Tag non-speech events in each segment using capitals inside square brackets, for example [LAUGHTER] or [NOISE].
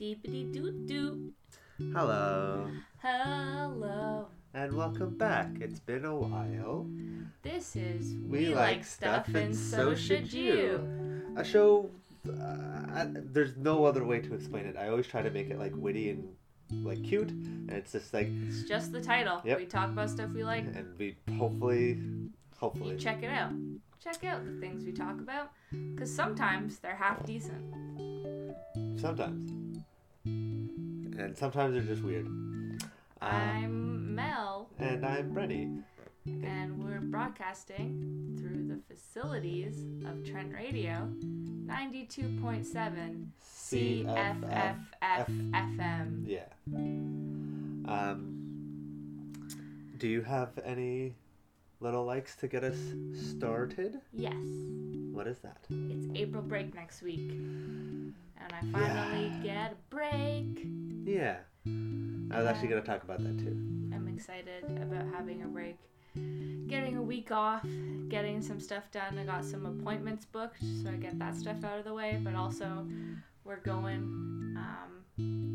Deepity doot doot. Hello, Hello. and welcome back. It's been a while. This is We Like Stuff and So Should You. A show. Uh, I- there's no other way to explain it. I always try to make it like witty and like cute, and it's just like, It's just the title. Yep. We talk about stuff we like. and we hopefully, You hopefully, check it out. Check out the things we talk about. Because sometimes they're half decent. sometimes, and sometimes they're just weird. Um, I'm Mel, and I'm Brenny. and we're broadcasting through the facilities of Trent Radio 92.7 CFFFFM. Yeah. Um, do you have any little likes to get us started? Yes. What is that? It's April break next week. And I finally get a break. Yeah. I was actually going to talk about that too. I'm excited about having a break. Getting a week off, getting some stuff done. I got some appointments booked, so I get that stuff out of the way. But also, we're going um,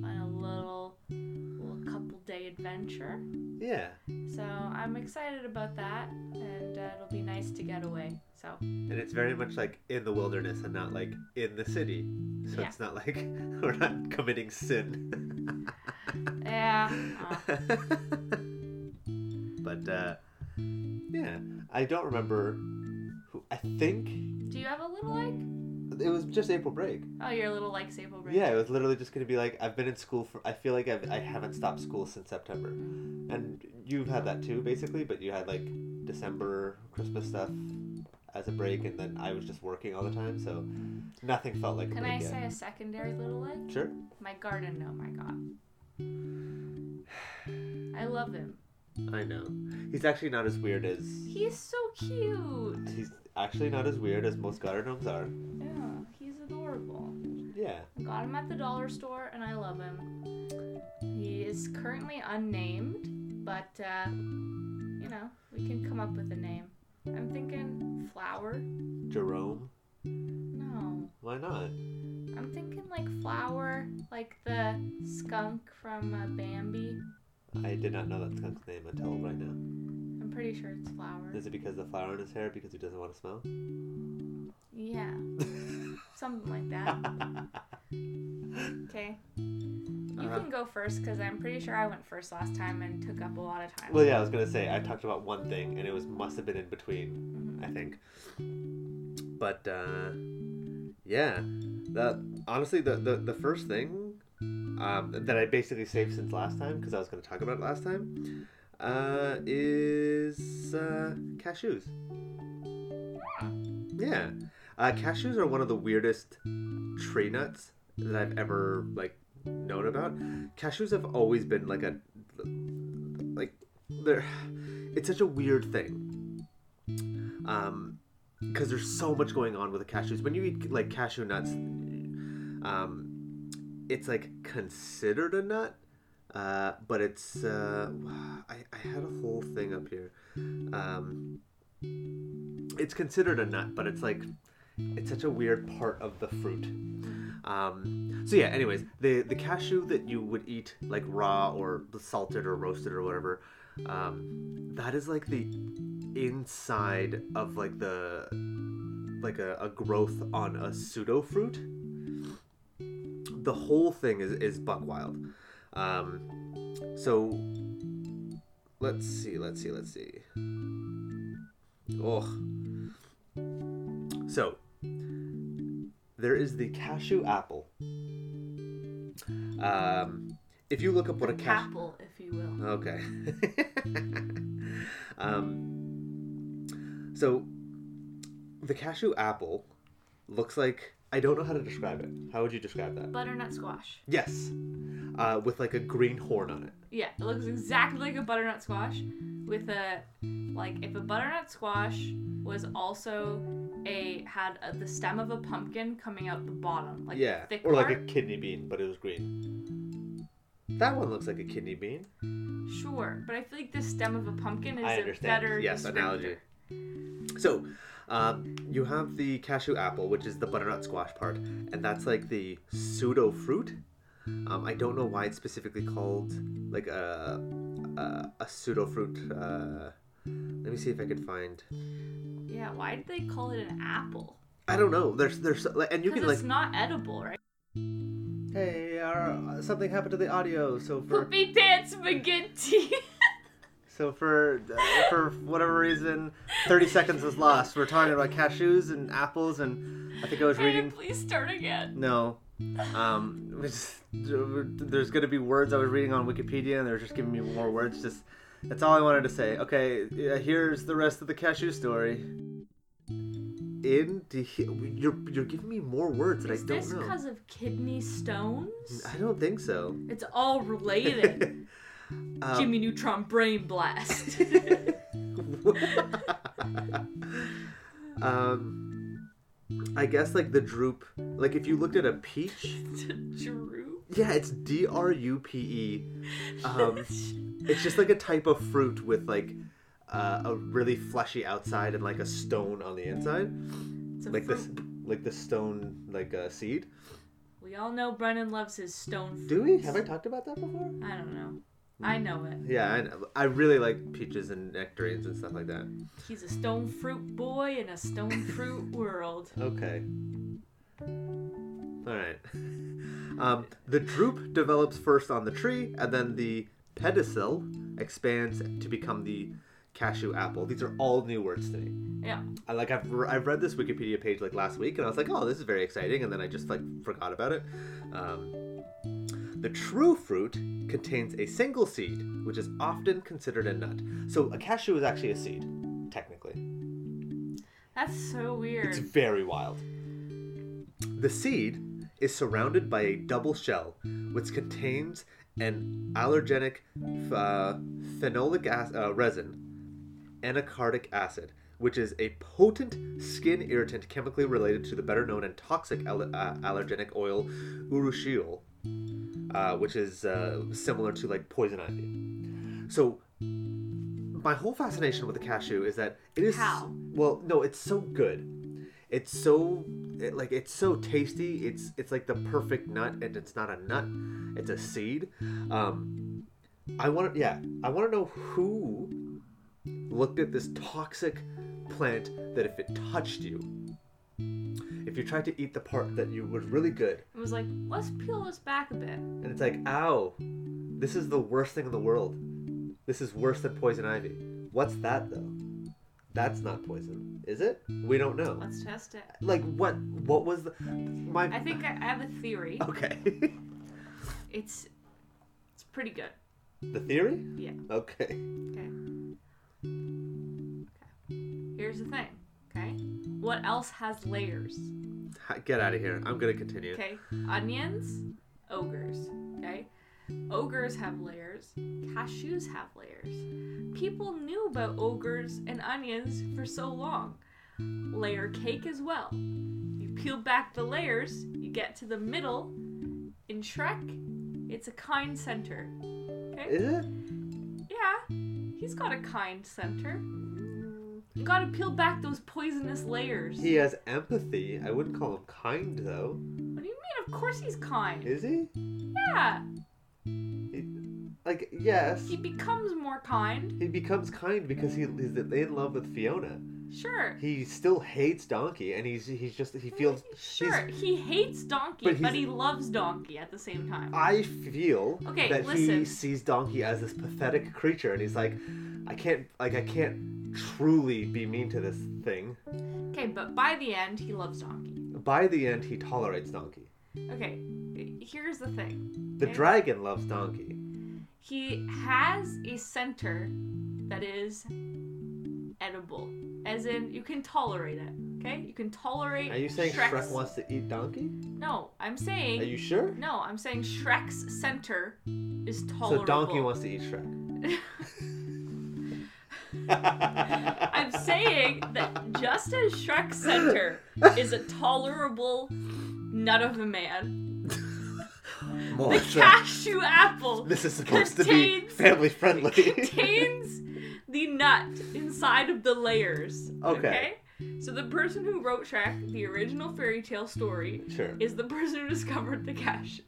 on a little, little couple day adventure. Yeah. So I'm excited about that, and uh, it'll be nice to get away. So And it's very much like in the wilderness and not like in the city. So Yeah. it's not like [LAUGHS] we're not committing sin. [LAUGHS] yeah, uh, [LAUGHS] but uh, yeah, I don't remember who. I think do you have a little like? It was just April break. Oh, you're a little like April break. Yeah, it was literally just going to be like I've been in school for. I feel like I've, I haven't stopped school since September, and you've had that too, basically. But you had like December Christmas stuff as a break, and then I was just working all the time, so nothing felt like a Can I yet. say a secondary little like? Sure. My garden oh gnome I got. I love him. I know. He's actually not as weird as. He's so cute. He's actually not as weird as most garden gnomes are. Yeah, he's adorable. Yeah. Got him at the dollar store and I love him. He is currently unnamed, but uh, you know, we can come up with a name. I'm thinking flower. Jerome. No. Why not? I'm thinking like flower, like the skunk from uh, Bambi. I did not know that skunk's name until right now. I'm pretty sure it's flower. Is it because of the flower in his hair? Because he doesn't want to smell? Yeah, [LAUGHS] something like that. [LAUGHS] Okay. You Uh-huh. can go first because I'm pretty sure I went first last time and took up a lot of time. Well, yeah, I was gonna say I talked about one thing, and it was must have been in between, Mhm. I think. But uh, yeah, that honestly, the, the the first thing um, that I basically saved since last time because I was gonna talk about it last time uh, is uh, cashews. Yeah, uh, cashews are one of the weirdest tree nuts that I've ever like known about. Cashews have always been like a like they're it's such a weird thing um because there's so much going on with the cashews when you eat like cashew nuts um it's like considered a nut uh but it's uh i, I had a whole thing up here um it's considered a nut but it's like it's such a weird part of the fruit um, so yeah, anyways, the the cashew that you would eat like raw or salted or roasted or whatever, um, that is like the inside of like the like a, a growth on a pseudo fruit. The whole thing is is buck wild. Um, so let's see, let's see, let's see. Oh, so there is the cashew apple. Um, if you look up what a cashew Apple, if you will. Okay. [LAUGHS] um, so the cashew apple looks like I don't know how to describe it. How would you describe that? Butternut squash. Yes, uh, with like a green horn on it. Yeah, it looks exactly like a butternut squash with a like if a butternut squash was also a had a, the stem of a pumpkin coming out the bottom, like yeah, thick or like a kidney bean, but it was green. That one looks like a kidney bean. Sure, but I feel like the stem of a pumpkin is I a understand. better Yes, descriptor. analogy. So, um, you have the cashew apple, which is the butternut squash part, and that's like the pseudo fruit. Um, I don't know why it's specifically called like a a, a pseudo fruit. Uh, let me see if I can find. Yeah, why did they call it an apple? I don't know. There's there's and you Because can like it's not edible, right? hey, our, something happened to the audio. So for Poopy pants spaghetti. [LAUGHS] so for uh, for whatever reason, thirty seconds was lost. We're talking about cashews and apples, and I think I was Can reading. please start again? No. Um, it's- there's going to be words I was reading on Wikipedia, and they're just giving me more words. Just that's all I wanted to say. Okay, here's the rest of the cashew story. In you're you're giving me more words that Is I don't know. Is this know. because of kidney stones? I don't think so. It's all related. [LAUGHS] Um, Jimmy Neutron brain blast. [LAUGHS] [LAUGHS] um, I guess like the drupe. Like if you looked at a peach, [LAUGHS] drupe. yeah, it's D R U P E. Um, It's just like a type of fruit with like uh, a really fleshy outside and like a stone on the inside, It's a like this, like the stone like a seed. We all know Brennan loves his stone fruits. Do we? Have I talked about that before? I don't know. I know it. Yeah, I, know. I really like peaches and nectarines and stuff like that. He's a stone fruit boy in a stone [LAUGHS] fruit world. Okay. All right. [LAUGHS] Um, the drupe develops first on the tree, and then the pedicel expands to become the cashew apple. These are all new words to me. Yeah. I like I've re- I've read this Wikipedia page like last week, and I was like, oh, this is very exciting, and then I just like forgot about it. Um, the true fruit contains a single seed, which is often considered a nut. So a cashew is actually a seed, technically. That's so weird. It's very wild. The seed is surrounded by a double shell, which contains an allergenic uh, phenolic ac- uh, resin, anacardic acid, which is a potent skin irritant chemically related to the better known and toxic al- uh, allergenic oil urushiol, uh, which is uh, similar to like poison ivy. So, my whole fascination with the cashew is that it is How? well, no, it's so good. It's so it, like it's so tasty. It's it's like the perfect nut, and it's not a nut. It's a seed. Um, I want yeah. I want to know who looked at this toxic plant that if it touched you, if you tried to eat the part that you was really good, It was like, let's peel this back a bit. and it's like, ow, this is the worst thing in the world. This is worse than poison ivy. What's that though? That's not poison, is it? We don't know. Let's test it. Like what? What was the my? I think I I have a theory. Okay. [LAUGHS] It's it's pretty good. the theory? Yeah. Okay. Okay. Okay. Here's the thing. Okay. What else has layers? Get out of here. I'm gonna continue. Okay. Onions, ogres. Okay. Ogres have layers. Cashews have layers. People knew about ogres and onions for so long. Layer cake as well. You peel back the layers, you get to the middle. In Shrek, it's a kind center. Okay? Is it? Yeah, he's got a kind center. You gotta peel back those poisonous layers. He has empathy. I wouldn't call him kind though. What do you mean? Of course he's kind. Is he? Yeah, Like yes. he becomes more kind. He becomes kind because he is in love with Fiona. Sure. He still hates Donkey, and he's he's just he feels. Sure, he hates Donkey, But but, he loves Donkey at the same time. I feel Okay, that he sees Donkey as this pathetic creature, and he's like, I can't like I can't truly be mean to this thing. Okay, but by the end, he loves Donkey. By the end, he tolerates Donkey. Okay, here's the thing. The Okay. dragon loves Donkey. He has a center that is edible, as in you can tolerate it. Okay, you can tolerate. Are you saying Shrek's... Shrek wants to eat Donkey? No, I'm saying. Are you sure? No, I'm saying Shrek's center is tolerable. So Donkey wants to eat Shrek. [LAUGHS] I'm saying that just as Shrek's center is a tolerable nut of a man, the Melissa, cashew apple this is supposed to be family friendly. contains the nut inside of the layers. Okay. So the person who wrote Shrek, the original fairy tale story, Sure. is the person who discovered the cashew.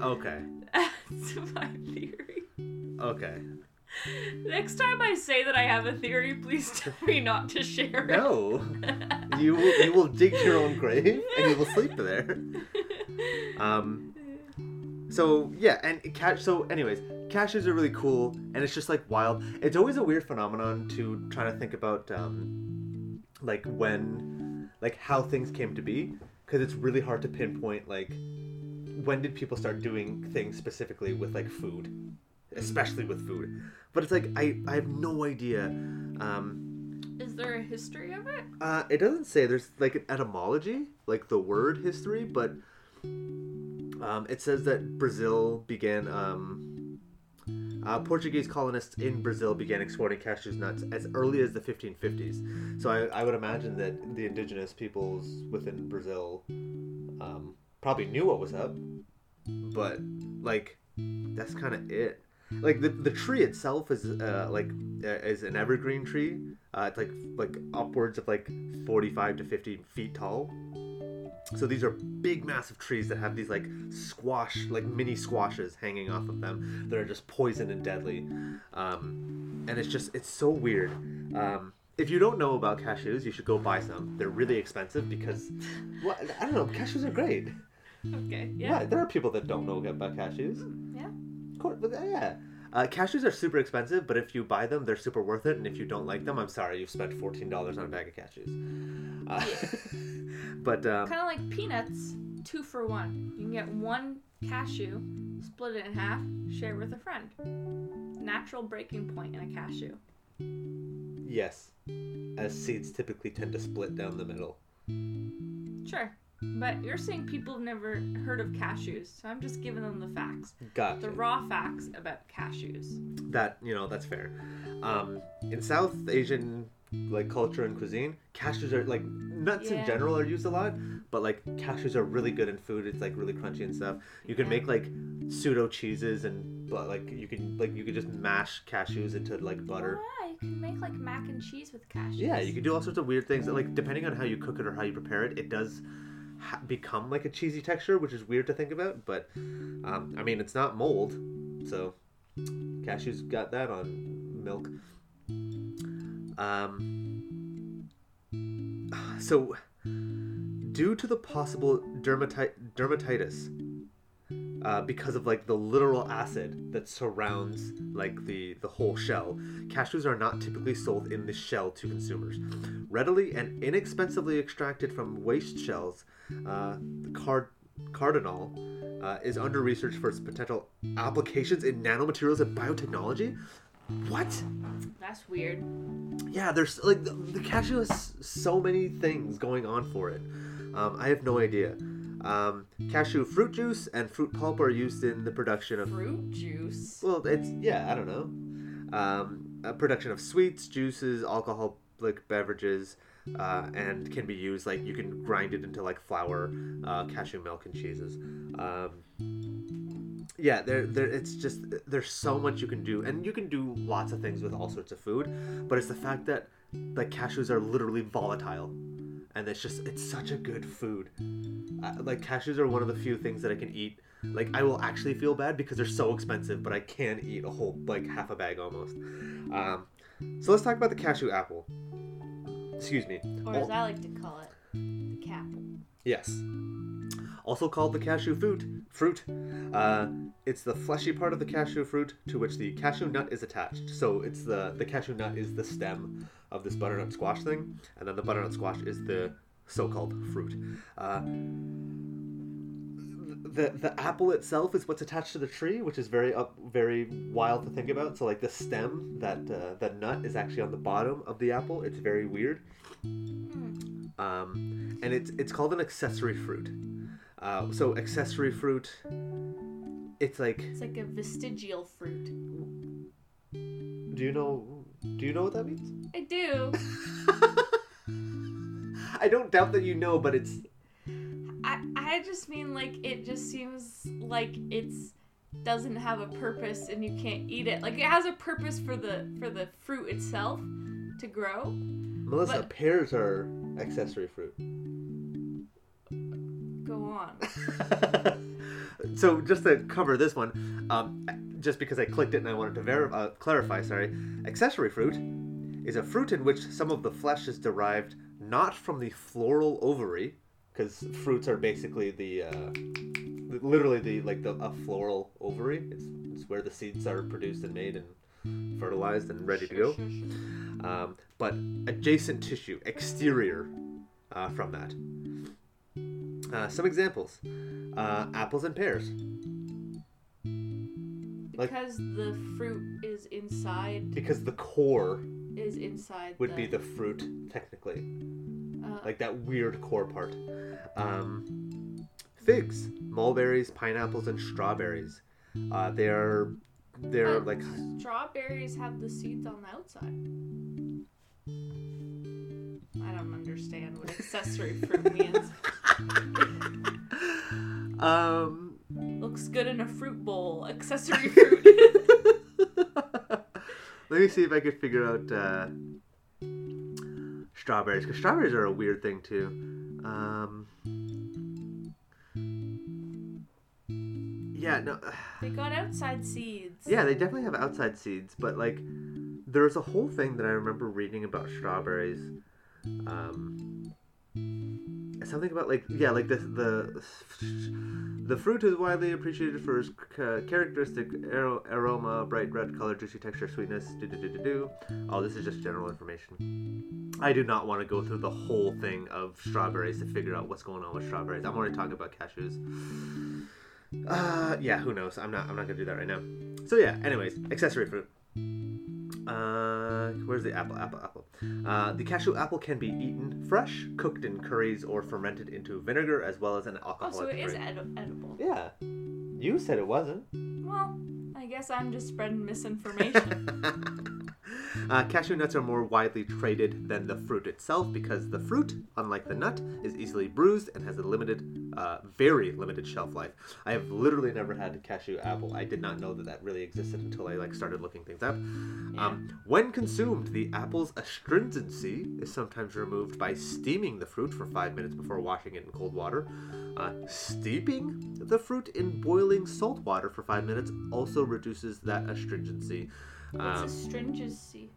Okay. [LAUGHS] That's my theory. Okay. Next time I say that I have a theory, please tell me not to share it. No. you will you will dig your own grave and you will sleep there. [LAUGHS] Um. So yeah, and catch. So anyways, cashews are really cool, and it's just like wild. It's always a weird phenomenon to try to think about, um, like when, like how things came to be, because it's really hard to pinpoint like when did people start doing things specifically with like food, especially with food. But it's like I I have no idea. Um, Is there a history of it? uh, it doesn't say there's like an etymology, like the word history, but um, it says that Brazil began. Um, uh, Portuguese colonists in Brazil began exporting cashew nuts as early as the 1550s. So I, I would imagine that the indigenous peoples within Brazil um, probably knew what was up, but like that's kind of it. Like the, the tree itself is uh, like uh, is an evergreen tree. Uh, it's like like upwards of like 45 to 50 feet tall. So these are big, massive trees that have these like squash, like mini squashes hanging off of them that are just poison and deadly. Um, and it's just, it's so weird. Um, if you don't know about cashews, you should go buy some. They're really expensive because, well, I don't know, cashews are great. Okay. Yeah, Yeah. there are people that don't know about cashews. Yeah. Of course, yeah. Uh, cashews are super expensive, but if you buy them, they're super worth it. And if you don't like them, I'm sorry, you've spent fourteen dollars on a bag of cashews. Uh, [LAUGHS] but um, Kind of like peanuts, two for one. You can get one cashew, split it in half, share with a friend. Natural breaking point in a cashew. yes, as seeds typically tend to split down the middle. Sure. But you're saying people have never heard of cashews, so I'm just giving them the facts. Gotcha. The raw facts about cashews. that you know that's fair. Um, in South Asian like culture and cuisine, cashews are like nuts in general are used a lot, but like cashews are really good in food. It's like really crunchy and stuff. You can Yeah. make like pseudo cheeses and but like you can like you could just mash cashews into like butter. Yeah, you can make like mac and cheese with cashews. Yeah, you can do all sorts of weird things. Like depending on how you cook it or how you prepare it, it does ha- become like a cheesy texture, which is weird to think about. But um, I mean, it's not mold, so cashews got that on milk. Um, so due to the possible dermati- dermatitis uh, because of like the literal acid that surrounds like the the whole shell cashews are not typically sold in the shell to consumers readily and inexpensively extracted from waste shells uh, the card cardanol uh, is under research for its potential applications in nanomaterials and biotechnology what That's weird. yeah, there's like the, the cashew has so many things going on for it. Um, I have no idea. Um, cashew fruit juice and fruit pulp are used in the production of. Fruit juice. Well, it's yeah, I don't know. Um, a production of sweets, juices, alcoholic beverages, uh, and can be used like you can grind it into like flour, uh, cashew milk, and cheeses. Um, yeah, there, there. It's just there's so much you can do, and you can do lots of things with all sorts of food. But it's the fact that like cashews are literally volatile, and it's just it's such a good food. Uh, like cashews are one of the few things that I can eat. Like I will actually feel bad because they're so expensive, but I can eat a whole like half a bag almost. Um, so let's talk about the cashew apple. Excuse me. Or as I like to call it, the cap. Yes. Also called the cashew fruit. Fruit. Uh, it's the fleshy part of the cashew fruit to which the cashew nut is attached. So it's the the cashew nut is the stem of this butternut squash thing, and then the butternut squash is the so-called fruit. Uh, the the apple itself is what's attached to the tree, which is very up very wild to think about. So like the stem that uh, that nut is actually on the bottom of the apple. It's very weird. Um, and it's it's called an accessory fruit. Uh, so accessory fruit, it's like. It's like a vestigial fruit. Do you know? Do you know what that means? I do. [LAUGHS] I don't doubt that you know, but it's I I just mean like it just seems like it's doesn't have a purpose and you can't eat it. Like it has a purpose for the for the fruit itself to grow. Melissa, But- pears are accessory fruit. [LAUGHS] so just to cover this one, um, just because I clicked it and I wanted to ver- uh, clarify, sorry, accessory fruit is a fruit in which some of the flesh is derived not from the floral ovary, because fruits are basically the, uh, literally the like the a floral ovary. It's, it's where the seeds are produced and made and fertilized and ready to go. Um, but adjacent tissue, exterior uh, from that. Uh, some examples: uh, apples and pears. Like- Because the fruit is inside. Because the core is inside would the, be the fruit technically. Uh, like that weird core part. Um, figs. Mulberries pineapples and strawberries. Uh, they're they're but like strawberries have the seeds on the outside. I don't understand what accessory fruit means. [LAUGHS] um Looks good in a fruit bowl. Accessory fruit. [LAUGHS] let me see if i could figure out uh, strawberries because strawberries are a weird thing too um, yeah no [SIGHS] they got outside seeds. Yeah, they definitely have outside seeds, but like there's a whole thing that I remember reading about strawberries. Um, something about like yeah, like the the the fruit is widely appreciated for its characteristic aroma, bright red color, juicy texture, sweetness. Do do do do do. Oh, this is just general information. I do not want to go through the whole thing of strawberries to figure out what's going on with strawberries. I'm already talking about cashews. Uh, yeah, who knows? I'm not. I'm not gonna do that right now. So yeah. Anyways, accessory fruit. Uh, where's the apple? Apple. Apple. Uh, the cashew apple can be eaten fresh, cooked in curries, or fermented into vinegar, as well as an Oh, alcoholic so it is drink. edi- edible. Yeah. You said it wasn't. Well, I guess I'm just spreading misinformation. [LAUGHS] uh, cashew nuts are more widely traded than the fruit itself because the fruit, unlike the nut, is easily bruised and has a limited, uh, very limited shelf life. I have literally never had a cashew apple. I did not know that that really existed until I like started looking things up. Um, when consumed, the apple's astringency is sometimes removed by steaming the fruit for five minutes before washing it in cold water. Uh, steeping the fruit in boiling salt water for five minutes also reduces that astringency. What's Um, astringency?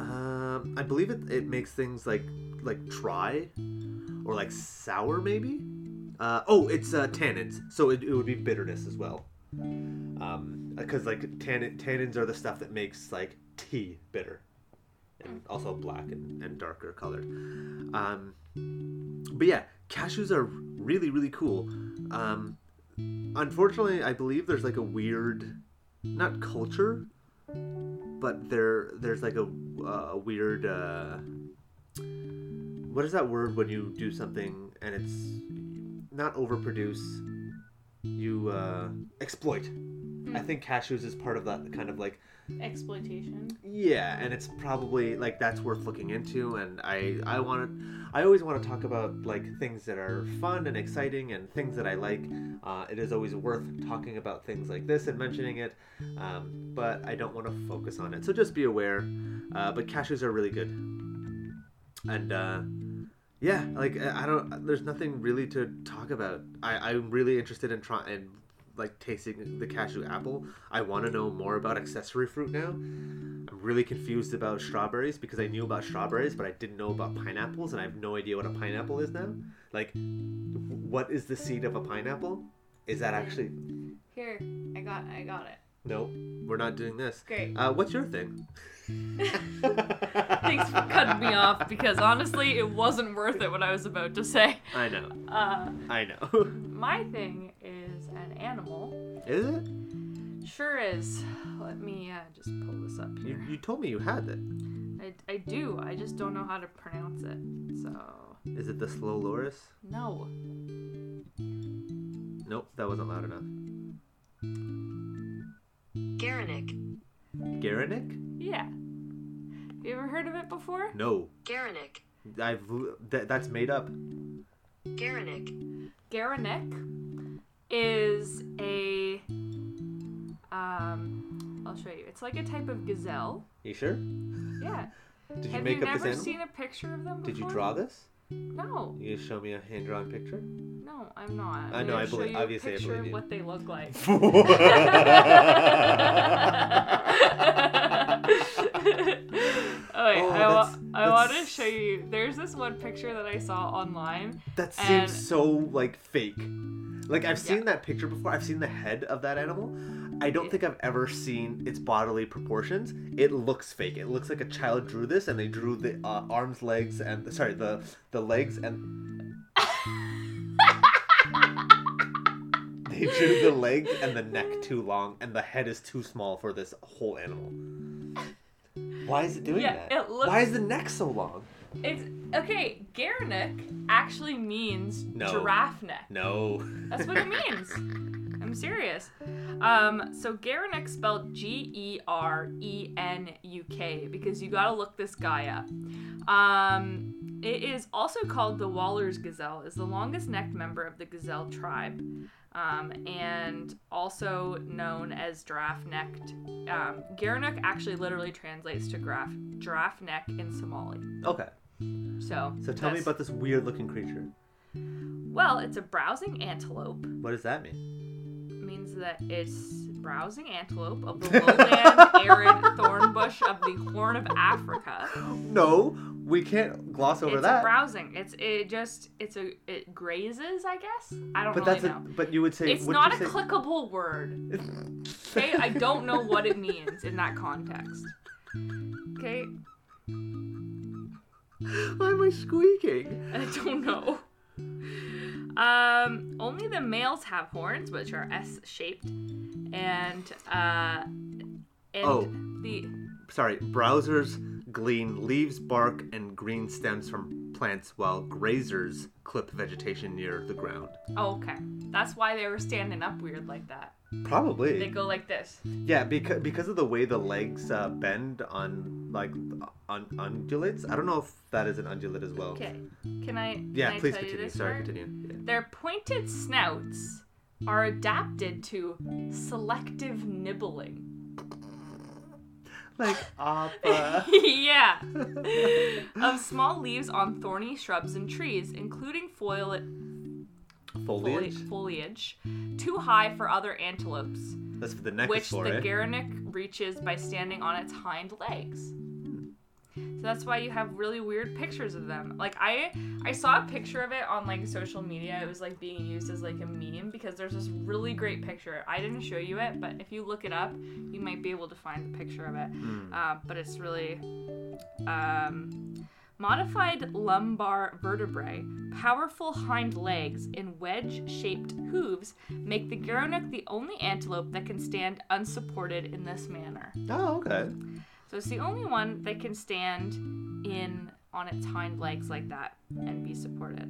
um, I believe it, it makes things like like dry or like sour maybe. Uh, oh, it's uh, tannins, so it, it would be bitterness as well. Um, because like tannin, tannins are the stuff that makes like tea bitter, and also black and, and darker colored. Um, but yeah, cashews are really really cool. Um, unfortunately, I believe there's like a weird, not culture, but there there's like a, a weird uh, what is that word when you do something and it's not overproduce? You uh, exploit. I think cashews is part of that kind of like Exploitation. yeah and it's probably like that's worth looking into and i i want to i always want to talk about like things that are fun and exciting and things that i like. Uh, it is always worth talking about things like this and mentioning it um, but i don't want to focus on it. So just be aware uh, but cashews are really good. And uh, yeah like i don't there's nothing really to talk about. I i'm really interested in trying like tasting the cashew apple i want to know more about accessory fruit now. I'm really confused about strawberries because i knew about strawberries but i didn't know about pineapples and i have no idea what a pineapple is now. Like what is the seed of a pineapple? Is that actually Here, I got, I got it. no we're not doing this. Great. uh, what's your thing? [LAUGHS] Thanks for cutting me off because honestly, it wasn't worth it what I was about to say. i know. Uh, i know. [LAUGHS] my thing is animal. is it Sure is. Let me uh, just pull this up you, here. you told me you had it I, I do. I just don't know how to pronounce it. So is it the slow loris no. nope that wasn't loud enough Garanik. Garanik? Yeah. You ever heard of it before? No, Garanik. I've th- that's made up. Garanik. Garanek is a um I'll show you. It's like a type of gazelle. You sure? Yeah. [LAUGHS] Did you Have make you up never this animal? seen a picture of them? Did you draw this? No, You show me a hand drawn picture? no, I'm not. I I'm know, gonna I show believe- you a obviously I picture believe of you. what they look like. [LAUGHS] [LAUGHS] oh, wait, Oh, I, wa- that's- I want to show you. There's this one picture that I saw online. That seems so like fake. Like I've seen Yeah. that picture before. I've seen the head of that animal. I don't Yeah. think I've ever seen its bodily proportions. It looks fake. It looks like a child drew this, and they drew the uh, arms, legs, and sorry, the the legs and [LAUGHS] they drew the legs and the neck too long, and the head is too small for this whole animal. Why is it doing Yeah, that? it looks- Why is the neck so long? It's okay. Garanik actually means No. giraffe neck. No. [LAUGHS] That's what it means. I'm serious. Um, so Gerenuk spelled G E R E N U K because you gotta look this guy up. Um, it is also called the Waller's gazelle. is the longest necked member of the gazelle tribe, um, and also known as giraffe necked. Um, Gerenuk actually literally translates to giraffe giraffe neck in Somali. Okay. So So tell me about this weird looking creature. Well, it's a browsing antelope. What does that mean? It means that it's browsing antelope of the lowland arid [LAUGHS] thorn bush of the Horn of Africa. No, we can't gloss over it's that. a browsing. It's it just it's a it grazes, I guess. I don't but really that's a, but you would say it's not a say- clickable word. [LAUGHS] Okay, I don't know what it means in that context. Okay, Why am I squeaking? [LAUGHS] I don't know. Um, only the males have horns, which are S-shaped, and uh, and Oh. the Sorry, browsers glean leaves, bark, and green stems from plants, while grazers clip vegetation near the ground. oh, okay, that's why they were standing up weird like that. Probably. They go like this. Yeah, because because of the way the legs uh, bend on like on ungulates. I don't know if that is an ungulate as well. Okay, can I? Yeah, can please continue. Sorry, part? continue. Yeah. Their pointed snouts are adapted to selective nibbling. Like [LAUGHS] oppa. [LAUGHS] yeah. [LAUGHS] of small leaves on thorny shrubs and trees, including foil- Foliage. foliage, too high for other antelopes, That's for the neck which the it. Reaches by standing on its hind legs. So that's why you have really weird pictures of them. Like I I saw a picture of it on like social media. It was like being used as like a meme because there's this really great picture. I didn't show you it, but if you look it up, you might be able to find the picture of it. Hmm. Uh, but it's really um, modified lumbar vertebrae, powerful hind legs, and wedge-shaped hooves make the Gerenuk the only antelope that can stand unsupported in this manner. Oh, okay. So it's the only one that can stand in on its hind legs like that and be supported.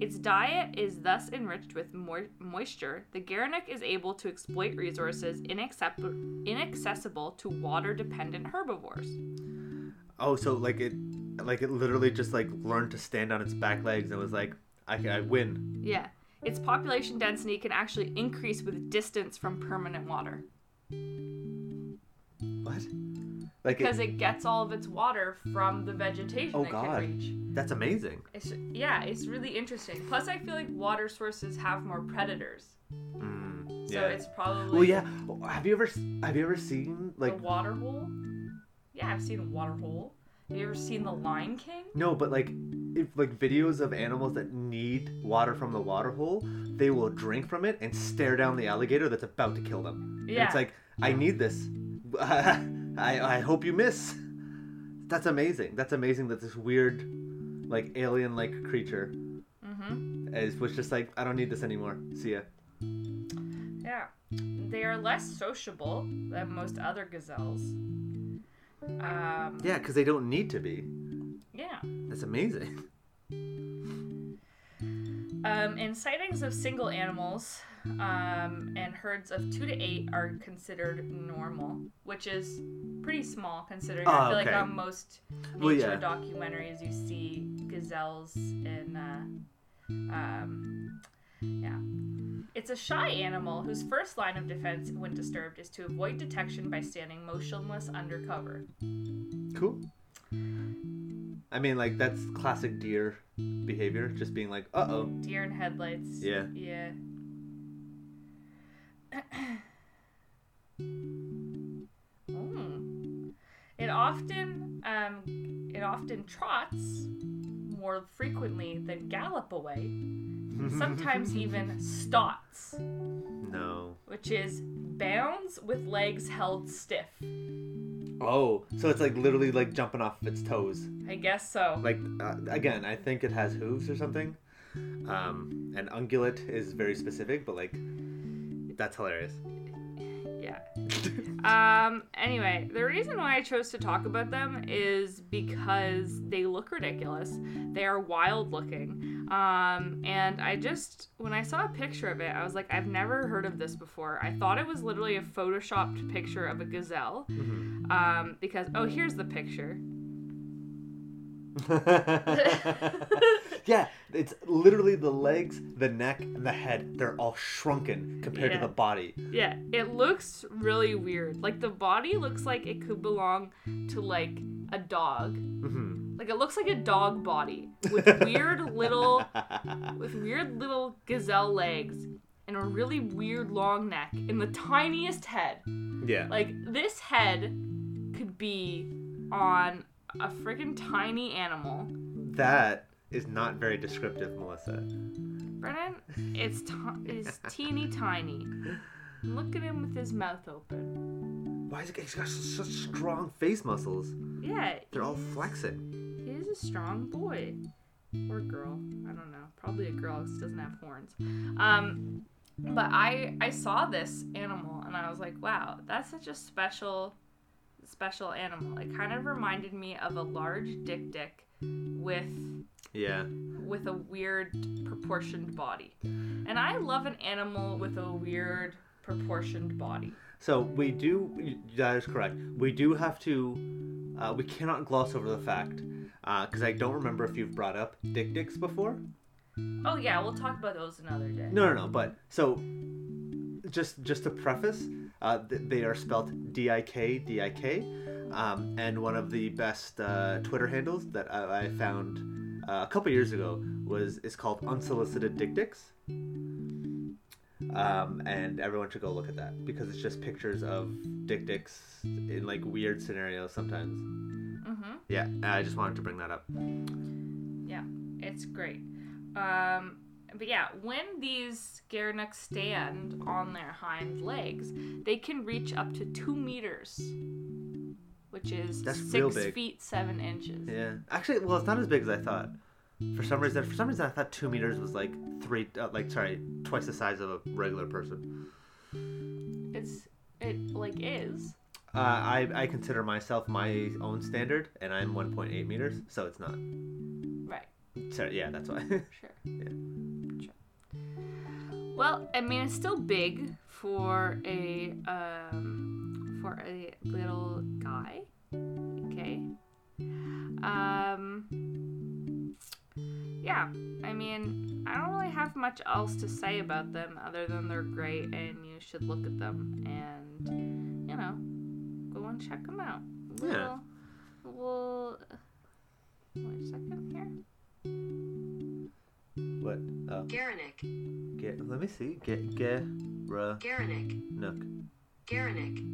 Its diet is thus enriched with moi- moisture. The Gerenuk is able to exploit resources inaccep- inaccessible to water-dependent herbivores. Oh, so like it, like it literally just like learned to stand on its back legs and was like, I, I win. Yeah. Its population density can actually increase with distance from permanent water What? Like because it, it gets all of its water from the vegetation Oh, it God. can reach. that's amazing. It's, yeah, it's really interesting. Plus, I feel like water sources have more predators, Mm, so it's probably Well, yeah. Have you ever have you ever seen the like water hole. Yeah, I've seen a water hole. Have you ever seen the Lion King? no, but like if like videos of animals that need water from the water hole, they will drink from it and stare down the alligator that's about to kill them. And Yeah. it's like I need this. [LAUGHS] [LAUGHS] I I hope you miss. That's amazing. That's amazing that this weird, like alien like creature Mm-hmm. is was just like I don't need this anymore. See ya. Yeah. They are less sociable than most other gazelles. Um, Yeah, because they don't need to be. yeah. That's amazing. Um, and sightings of single animals um, and herds of two to eight are considered normal, which is pretty small considering I Ah, feel like on most nature Well, yeah. documentaries you see gazelles in. Uh, um, yeah. It's a shy animal whose first line of defense when disturbed is to avoid detection by standing motionless under cover. Cool. I mean, like that's classic deer behavior, just being like, "Uh oh." Deer in headlights. Yeah. Yeah. Mm. It often um, it often trots more frequently than gallop away. Sometimes even stots, No. which is bounds with legs held stiff. Oh, so it's like literally like jumping off its toes. I guess so. Like uh, again, I think it has hooves or something. Um, and ungulate is very specific, but like that's hilarious. Yeah. Um, anyway, the reason why I chose to talk about them is because they look ridiculous. They are wild looking. Um, and I just, when I saw a picture of it, I was like, I've never heard of this before. I thought it was literally a photoshopped picture of a gazelle. Um, because, oh, here's the picture. [LAUGHS] yeah, it's literally the legs, the neck, and the head. They're all shrunken compared Yeah. to the body. Yeah, it looks really weird. Like, the body looks like it could belong to, like, a dog. hmm Like, it looks like a dog body with [LAUGHS] weird little with weird little gazelle legs and a really weird long neck and the tiniest head. yeah. Like this head could be on a freaking tiny animal. that is not very descriptive, Melissa. Brennan, it's t- it's [LAUGHS] teeny tiny. Look at him with his mouth open. Why is it? He's got such strong face muscles. Yeah, They're all flexing. he is a strong boy or girl. I don't know. Probably a girl 'cause it doesn't have horns. Um, but I I saw this animal and I was like, wow, that's such a special special animal. It kind of reminded me of a large dik dik with Yeah. with a weird proportioned body. And I love an animal with a weird proportioned body. So we do. That is correct. We do have to. Uh, we cannot gloss over the fact, because I don't remember if you've brought up dik diks before. Oh yeah, we'll talk about those another day. No, no, no. But so, just just to preface, uh, th- they are spelled D I K D I K, um, and one of the best uh, Twitter handles that I, I found uh, a couple years ago was is called unsolicited dik diks. Um, and everyone should go look at that because it's just pictures of dik diks in like weird scenarios sometimes. Mm-hmm. Yeah, I just wanted to bring that up. Yeah, it's great. Um, but yeah, when these Gerenuks stand on their hind legs, they can reach up to two meters, which is That's six feet seven inches. Yeah, actually, well, it's not as big as I thought. For some reason, for some reason, I thought two meters was like three, uh, like sorry, twice the size of a regular person. It's it like is. Uh, I I consider myself my own standard, and I'm 1.8 meters, so it's not. Right. Sorry, yeah, that's why. [LAUGHS] Sure. Yeah. Sure. Well, I mean, it's still big for a um for a little guy. Okay. Um. Yeah, I mean, I don't really have much else to say about them other than they're great and you should look at them and you know go and check them out. Yeah. We'll, we'll wait a second here. What? Uh, Garanik. get, let me see. Get get ra Garanik. nook. Garanik.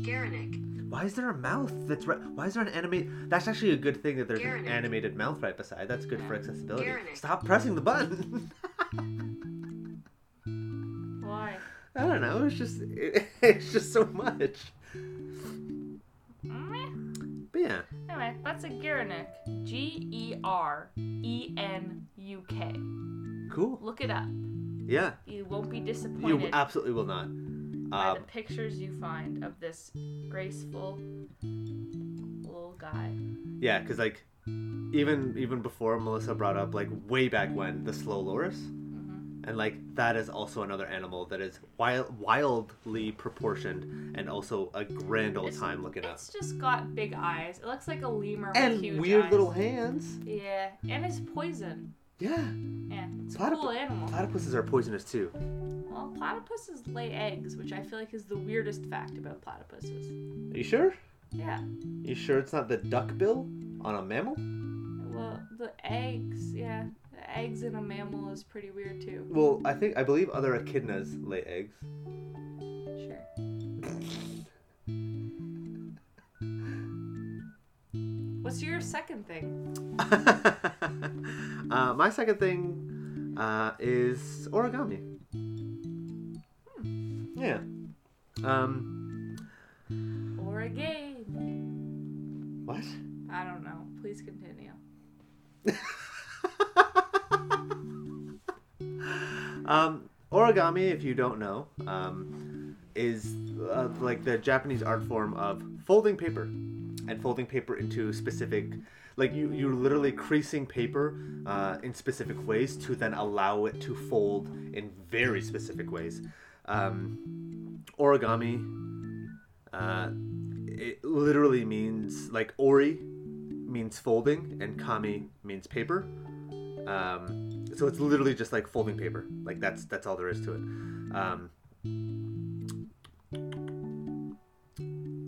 Garanik. Why is there a mouth that's right? Why is there an animate? That's actually a good thing that there's an animated mouth right beside. That's good for accessibility. Garanik. Stop pressing the button. [LAUGHS] Why? I don't know. It's just [LAUGHS] it's just so much. But yeah, that's a Gerenuk. G E R E N U K. cool. Look it up. Yeah, You won't be disappointed. you absolutely will not. by Um, the pictures you find of this graceful little guy. yeah, because like even even before Melissa brought up like way back when the slow loris, and like that is also another animal that is wild, wildly proportioned and also a grand old It's- time looking up. It's just got big eyes. It looks like a lemur with And huge weird eyes. little hands. Yeah, and it's poison. Yeah, Yeah, it's a cool animal. platypuses are poisonous too. Well, platypuses lay eggs, which I feel like is the weirdest fact about platypuses. Are you sure? Yeah. You sure it's not the duck bill on a mammal? Well, the eggs, yeah. Eggs in a mammal is pretty weird too. Well, I think I believe other echidnas lay eggs. Sure. What's your second thing? [LAUGHS] uh, my second thing uh, is origami. Yeah. Um, Origami. what? I don't know. Please continue. [LAUGHS] Um, origami, if you don't know, um, is uh, like the Japanese art form of folding paper and folding paper into specific, like you you're literally creasing paper uh, in specific ways to then allow it to fold in very specific ways. Um, origami, uh, it literally means like ori means folding and kami means paper. Um, so it's literally just like folding paper. Like that's that's all there is to it. Um,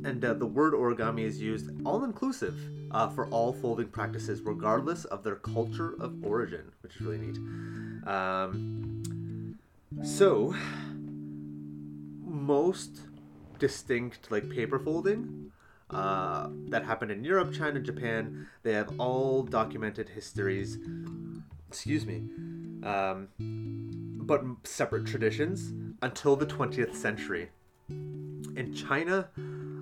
and uh, the word origami is used all inclusive uh, for all folding practices, regardless of their culture of origin, which is really neat. Um, so most distinct like paper folding uh, that happened in Europe, China, Japan, they have all documented histories excuse me, um, but separate traditions until the 20th century. In China,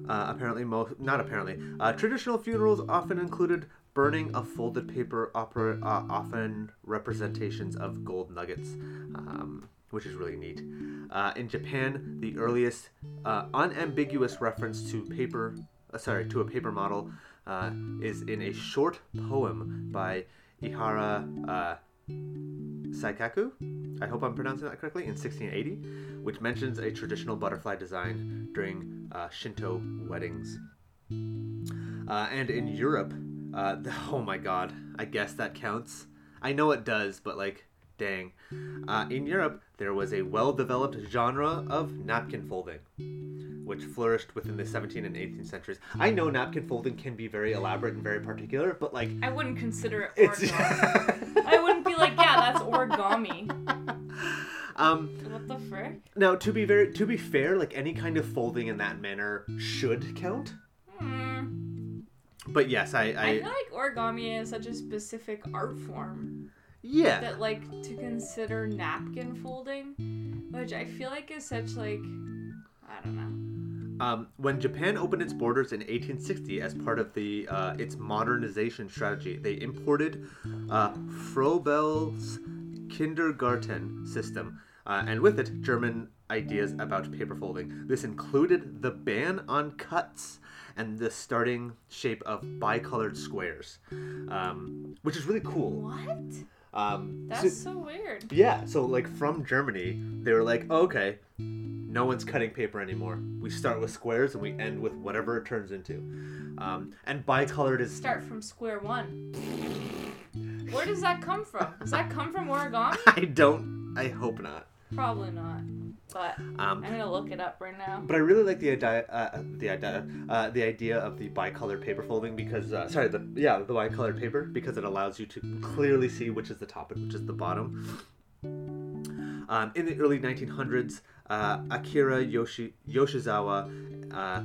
uh, apparently, most not apparently, uh, traditional funerals often included burning of folded paper, opera, uh, often representations of gold nuggets, um, which is really neat. Uh, in Japan, the earliest uh, unambiguous reference to paper, uh, sorry, to a paper model, is in a short poem by Ihara Saikaku. I hope I'm pronouncing that correctly. In 1680, which mentions a traditional butterfly design during uh, Shinto weddings. Uh, and in Europe, uh, the, [LAUGHS] oh my god, I guess that counts. I know it does, but like, dang. Uh, in Europe, there was a well developed genre of napkin folding, which flourished within the 17th and 18th centuries. I know napkin folding can be very elaborate and very particular, but like, I wouldn't consider it origami. [LAUGHS] I wouldn't be like, yeah, that's origami. um, What the frick? now, to be very, to be fair, like any kind of folding in that manner should count. Hmm. But yes, I, I I, feel like origami is such a specific art form yeah. that like to consider napkin folding, which I feel like is such like I don't know. Um, when Japan opened its borders in 1860 as part of the uh, its modernization strategy, they imported uh, Froebel's kindergarten system, uh, and with it, German ideas about paper folding. This included the ban on cuts and the starting shape of bicolored squares, um, which is really cool. What? Um, That's so weird. yeah, so like from Germany, they were like, okay, no one's cutting paper anymore. We start with squares and we end with whatever it turns into. Um, and bicolored is Start from square one. Where does that come from? Does that come from [LAUGHS] origami? I don't. I hope not. Probably not. But Um, I'm gonna look it up right now. but I really like the idea, uh, the idea, uh, the idea of the bicolored paper folding because, uh, sorry, the yeah, the bicolored paper because it allows you to clearly see which is the top and which is the bottom. Um, in the early 1900s, uh, Akira Yoshi, Yoshizawa, uh,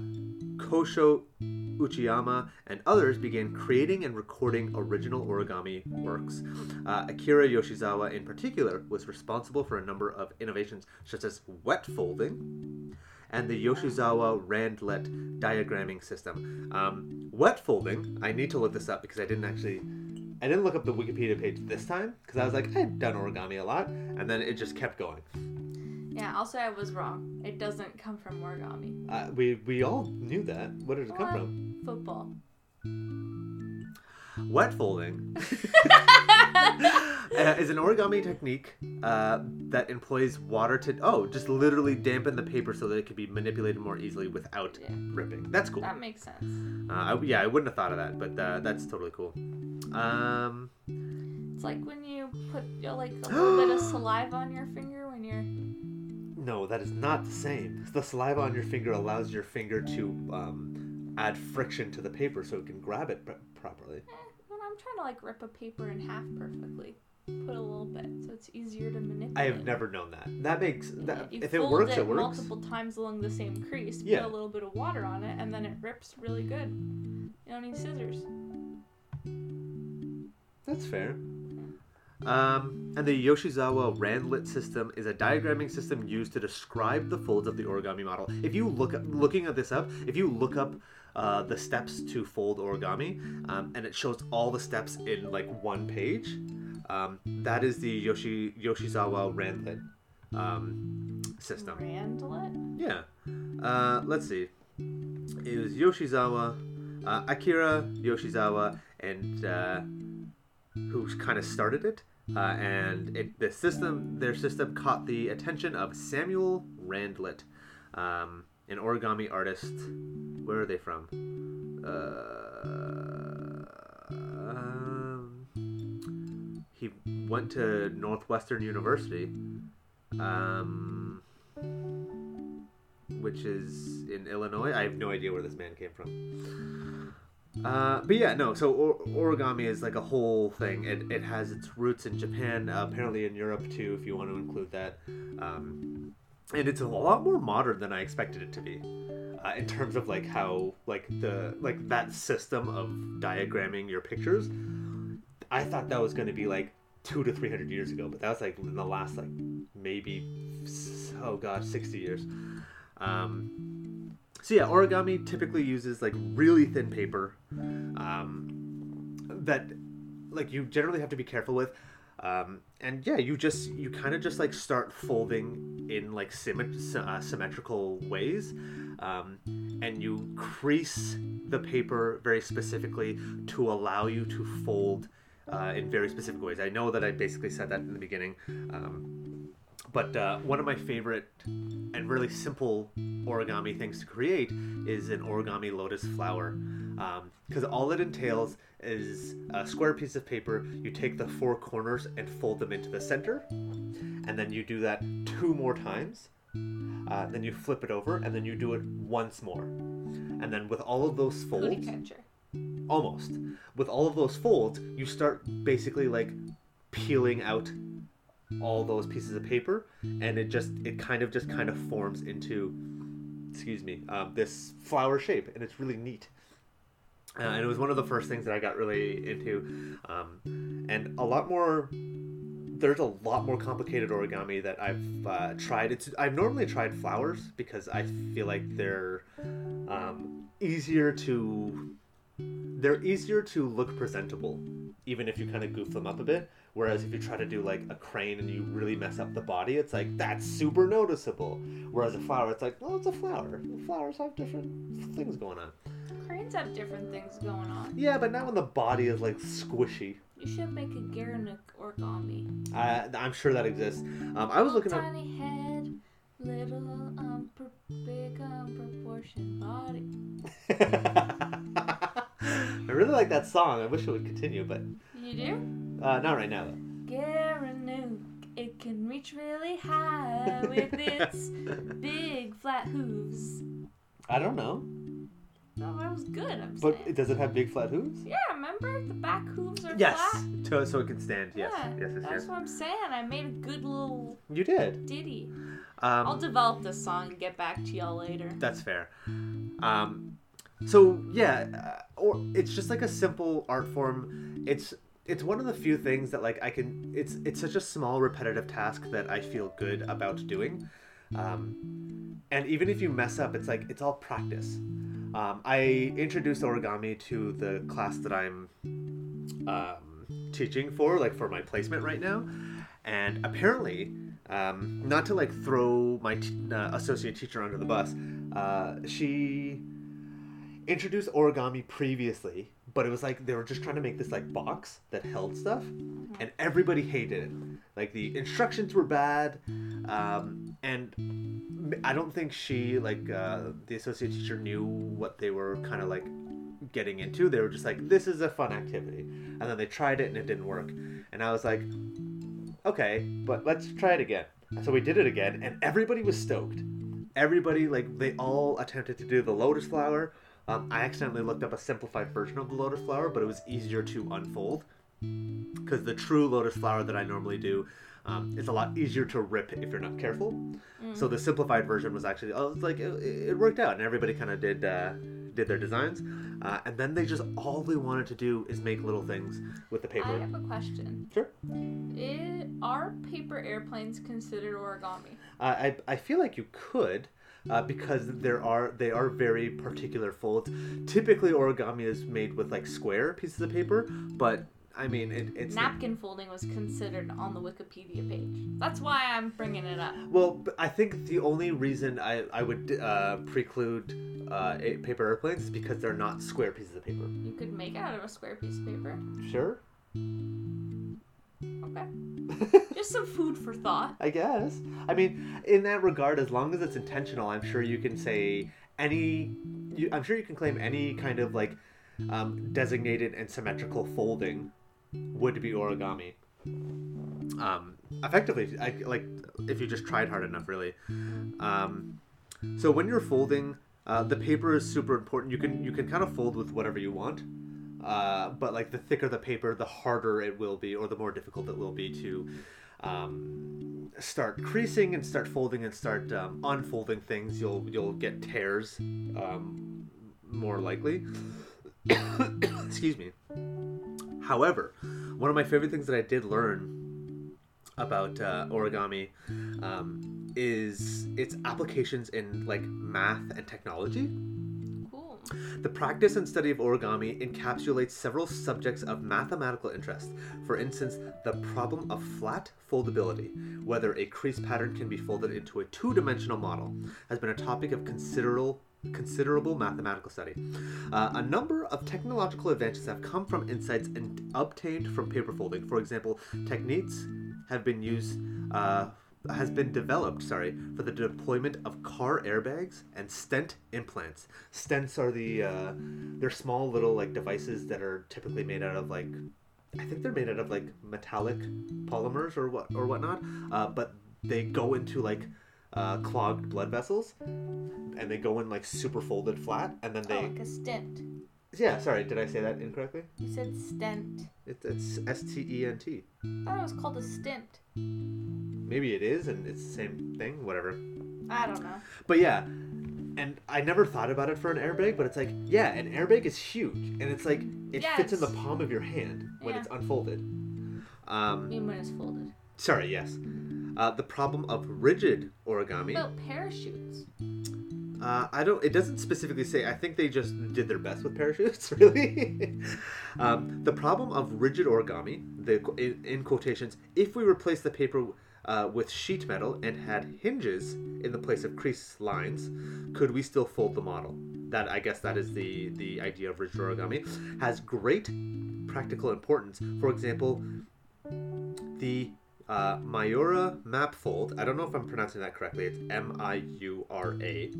Kosho Uchiyama, and others began creating and recording original origami works. Uh, Akira Yoshizawa, in particular, was responsible for a number of innovations such as wet folding and the Yoshizawa Randlett diagramming system. Um, wet folding, I need to look this up because I didn't actually. I didn't look up the Wikipedia page this time because I was like, I'd done origami a lot, and then it just kept going. Yeah, also I was wrong. It doesn't come from origami. Uh, we we all knew that. Where did it come from? Football. Wet folding [LAUGHS] uh, is an origami technique uh, that employs water to oh, just literally dampen the paper so that it can be manipulated more easily without Yeah. ripping. That's cool. That makes sense. Uh, I, yeah, I wouldn't have thought of that, but uh, that's totally cool. Um, It's like when you put like a little bit of [GASPS] saliva on your finger when you're no, that is not the same. The saliva on your finger allows your finger to um, add friction to the paper so it can grab it pr- properly. I'm trying to like rip a paper in half perfectly, put a little bit so it's easier to manipulate. I have never known that. That makes that you if it works, it works. multiple times along the same crease. Yeah. Put a little bit of water on it, and then it rips really good. You don't need scissors. That's fair. Um, and the Yoshizawa Randlett system is a diagramming system used to describe the folds of the origami model. If you look up, looking at this up, if you look up uh, the steps to fold origami, um, and it shows all the steps in like one page, um, that is the Yoshi Yoshizawa Randlett um, system. Randlett? Yeah. Uh, let's see. It was Yoshizawa, uh, Akira Yoshizawa, and uh, who kind of started it. Uh, and it, the system, their system, caught the attention of Samuel Randlett, um, an origami artist. Where are they from? Uh, um, he went to Northwestern University. Um, which is in Illinois. I have no idea where this man came from. Uh, but yeah, no. So or- origami is like a whole thing. It, it has its roots in Japan, uh, apparently in Europe too, if you want to include that. Um, and it's a lot more modern than I expected it to be, uh, in terms of like how like the like that system of diagramming your pictures. I thought that was going to be like two to three hundred years ago, but that was like in the last like maybe oh god sixty years. Um, so yeah, origami typically uses like really thin paper um, that like you generally have to be careful with. Um, and yeah, you just you kind of just like start folding in like uh, symmetrical ways, um, and you crease the paper very specifically to allow you to fold uh, in very specific ways. I know that I basically said that in the beginning. Um, but uh, one of my favorite and really simple origami things to create is an origami lotus flower. Because all it entails is a square piece of paper, you take the four corners and fold them into the center, and then you do that two more times. Uh, then you flip it over, and then you do it once more. And then with all of those folds, almost with all of those folds you start basically like peeling out all those pieces of paper and it just it kind of just kind of forms into excuse me um, this flower shape and it's really neat. Uh, and it was one of the first things that i got really into um, and a lot more there's a lot more complicated origami that i've uh, tried. It's i've normally tried flowers because i feel like they're um, easier to they're easier to look presentable even if you kind of goof them up a bit whereas if you try to do like a crane and you really mess up the body it's like that's super noticeable whereas a flower it's like well it's a flower flowers have different things going on Cranes have different things going on. yeah but not when the body is like squishy You should make a Gerenuk origami. uh, i'm sure that exists um, i was looking up Tiny head, little um, pr- big um, proportion body. [LAUGHS] i really like that song i wish it would continue but You do? uh, not right now though Gerenuk, it can reach really high with its [LAUGHS] big flat hooves. i don't know No, that was good. I'm but saying. does it have big flat hooves Yeah, remember the back hooves are yes flat. so, so it can stand yes Yeah, yes yes, that's yes. what I'm saying. I made a good little you did ditty. um, I'll develop this song and get back to y'all later. That's fair. Um, so yeah, uh, or it's just like a simple art form. It's it's one of the few things that like I can. It's it's such a small repetitive task that I feel good about doing. Um, and even if you mess up, it's like it's all practice. Um, I introduced origami to the class that I'm um, teaching for, like for my placement right now, and apparently, um, not to like throw my t- uh, associate teacher under the bus, uh, she introduced origami previously, but it was like they were just trying to make this like box that held stuff, and everybody hated it. Like the instructions were bad, um, and I don't think she like uh, the associate teacher knew what they were kind of like getting into. They were just like, "This is a fun activity," and then they tried it and it didn't work, and I was like, "Okay, but let's try it again." So we did it again, and everybody was stoked. Everybody like they all attempted to do the lotus flower. Um, I accidentally looked up a simplified version of the lotus flower, but it was easier to unfold because the true lotus flower that I normally do um, is a lot easier to rip if you're not careful. So the simplified version was actually oh, it's like it, it worked out, and everybody kind of did uh, did their designs, uh, and then they just all they wanted to do is make little things with the paper. I have a question. Sure. Are paper airplanes considered origami? Uh, I I feel like you could. Uh, because there are they are very particular folds. Typically, origami is made with like square pieces of paper, but I mean it, it's Napkin folding was considered on the Wikipedia page. That's why I'm bringing it up. Well, I think the only reason I, I would uh, preclude uh, paper airplanes is because they're not square pieces of paper. You could make it out of a square piece of paper. Sure. Okay. [LAUGHS] Just some food for thought. I guess. I mean, in that regard, as long as it's intentional, I'm sure you can say any. You, I'm sure you can claim any kind of like um, designated and symmetrical folding would be origami. Um, effectively, I, like if you just tried hard enough, really. Um, so when you're folding, uh, the paper is super important. You can you can kind of fold with whatever you want. Uh, but like the thicker the paper, the harder it will be, or the more difficult it will be to um, start creasing and start folding and start um, unfolding things. You'll you'll get tears um, more likely. [COUGHS] Excuse me. However, one of my favorite things that I did learn about uh, origami um, is its applications in like math and technology. The practice and study of origami encapsulates several subjects of mathematical interest. For instance, the problem of flat foldability, whether a crease pattern can be folded into a two dimensional model, has been a topic of considerable considerable mathematical study. Uh, a number of technological advances have come from insights and obtained from paper folding. For example, techniques have been used uh, has been developed, sorry, for the deployment of car airbags and stent implants. Stents are the uh, they're small little like devices that are typically made out of like I think they're made out of like metallic polymers or what or whatnot, uh, but they go into like uh, clogged blood vessels, and they go in like super folded flat, and then Oh, they like a stent. Yeah. Sorry, did I say that incorrectly? You said stent. It's it's S T E N T. I thought it was called a stint. Maybe it is, and it's the same thing. Whatever. I don't know. But yeah, and I never thought about it for an airbag, but it's like, yeah, an airbag is huge, and it's like it Yeah, fits in the palm of your hand when Yeah. it's unfolded. Um, mean when it's folded. sorry, yes. Uh, the problem of rigid origami. What about parachutes? Uh, I don't. It doesn't specifically say. I think they just did their best with parachutes. [LAUGHS] Really. um, the problem of rigid origami, the in, in quotations, if we replace the paper uh, with sheet metal and had hinges in the place of crease lines, could we still fold the model? That I guess that is the the idea of rigid origami. Has great practical importance. For example, the uh, map fold, I don't know if I'm pronouncing that correctly, it's M I U R A,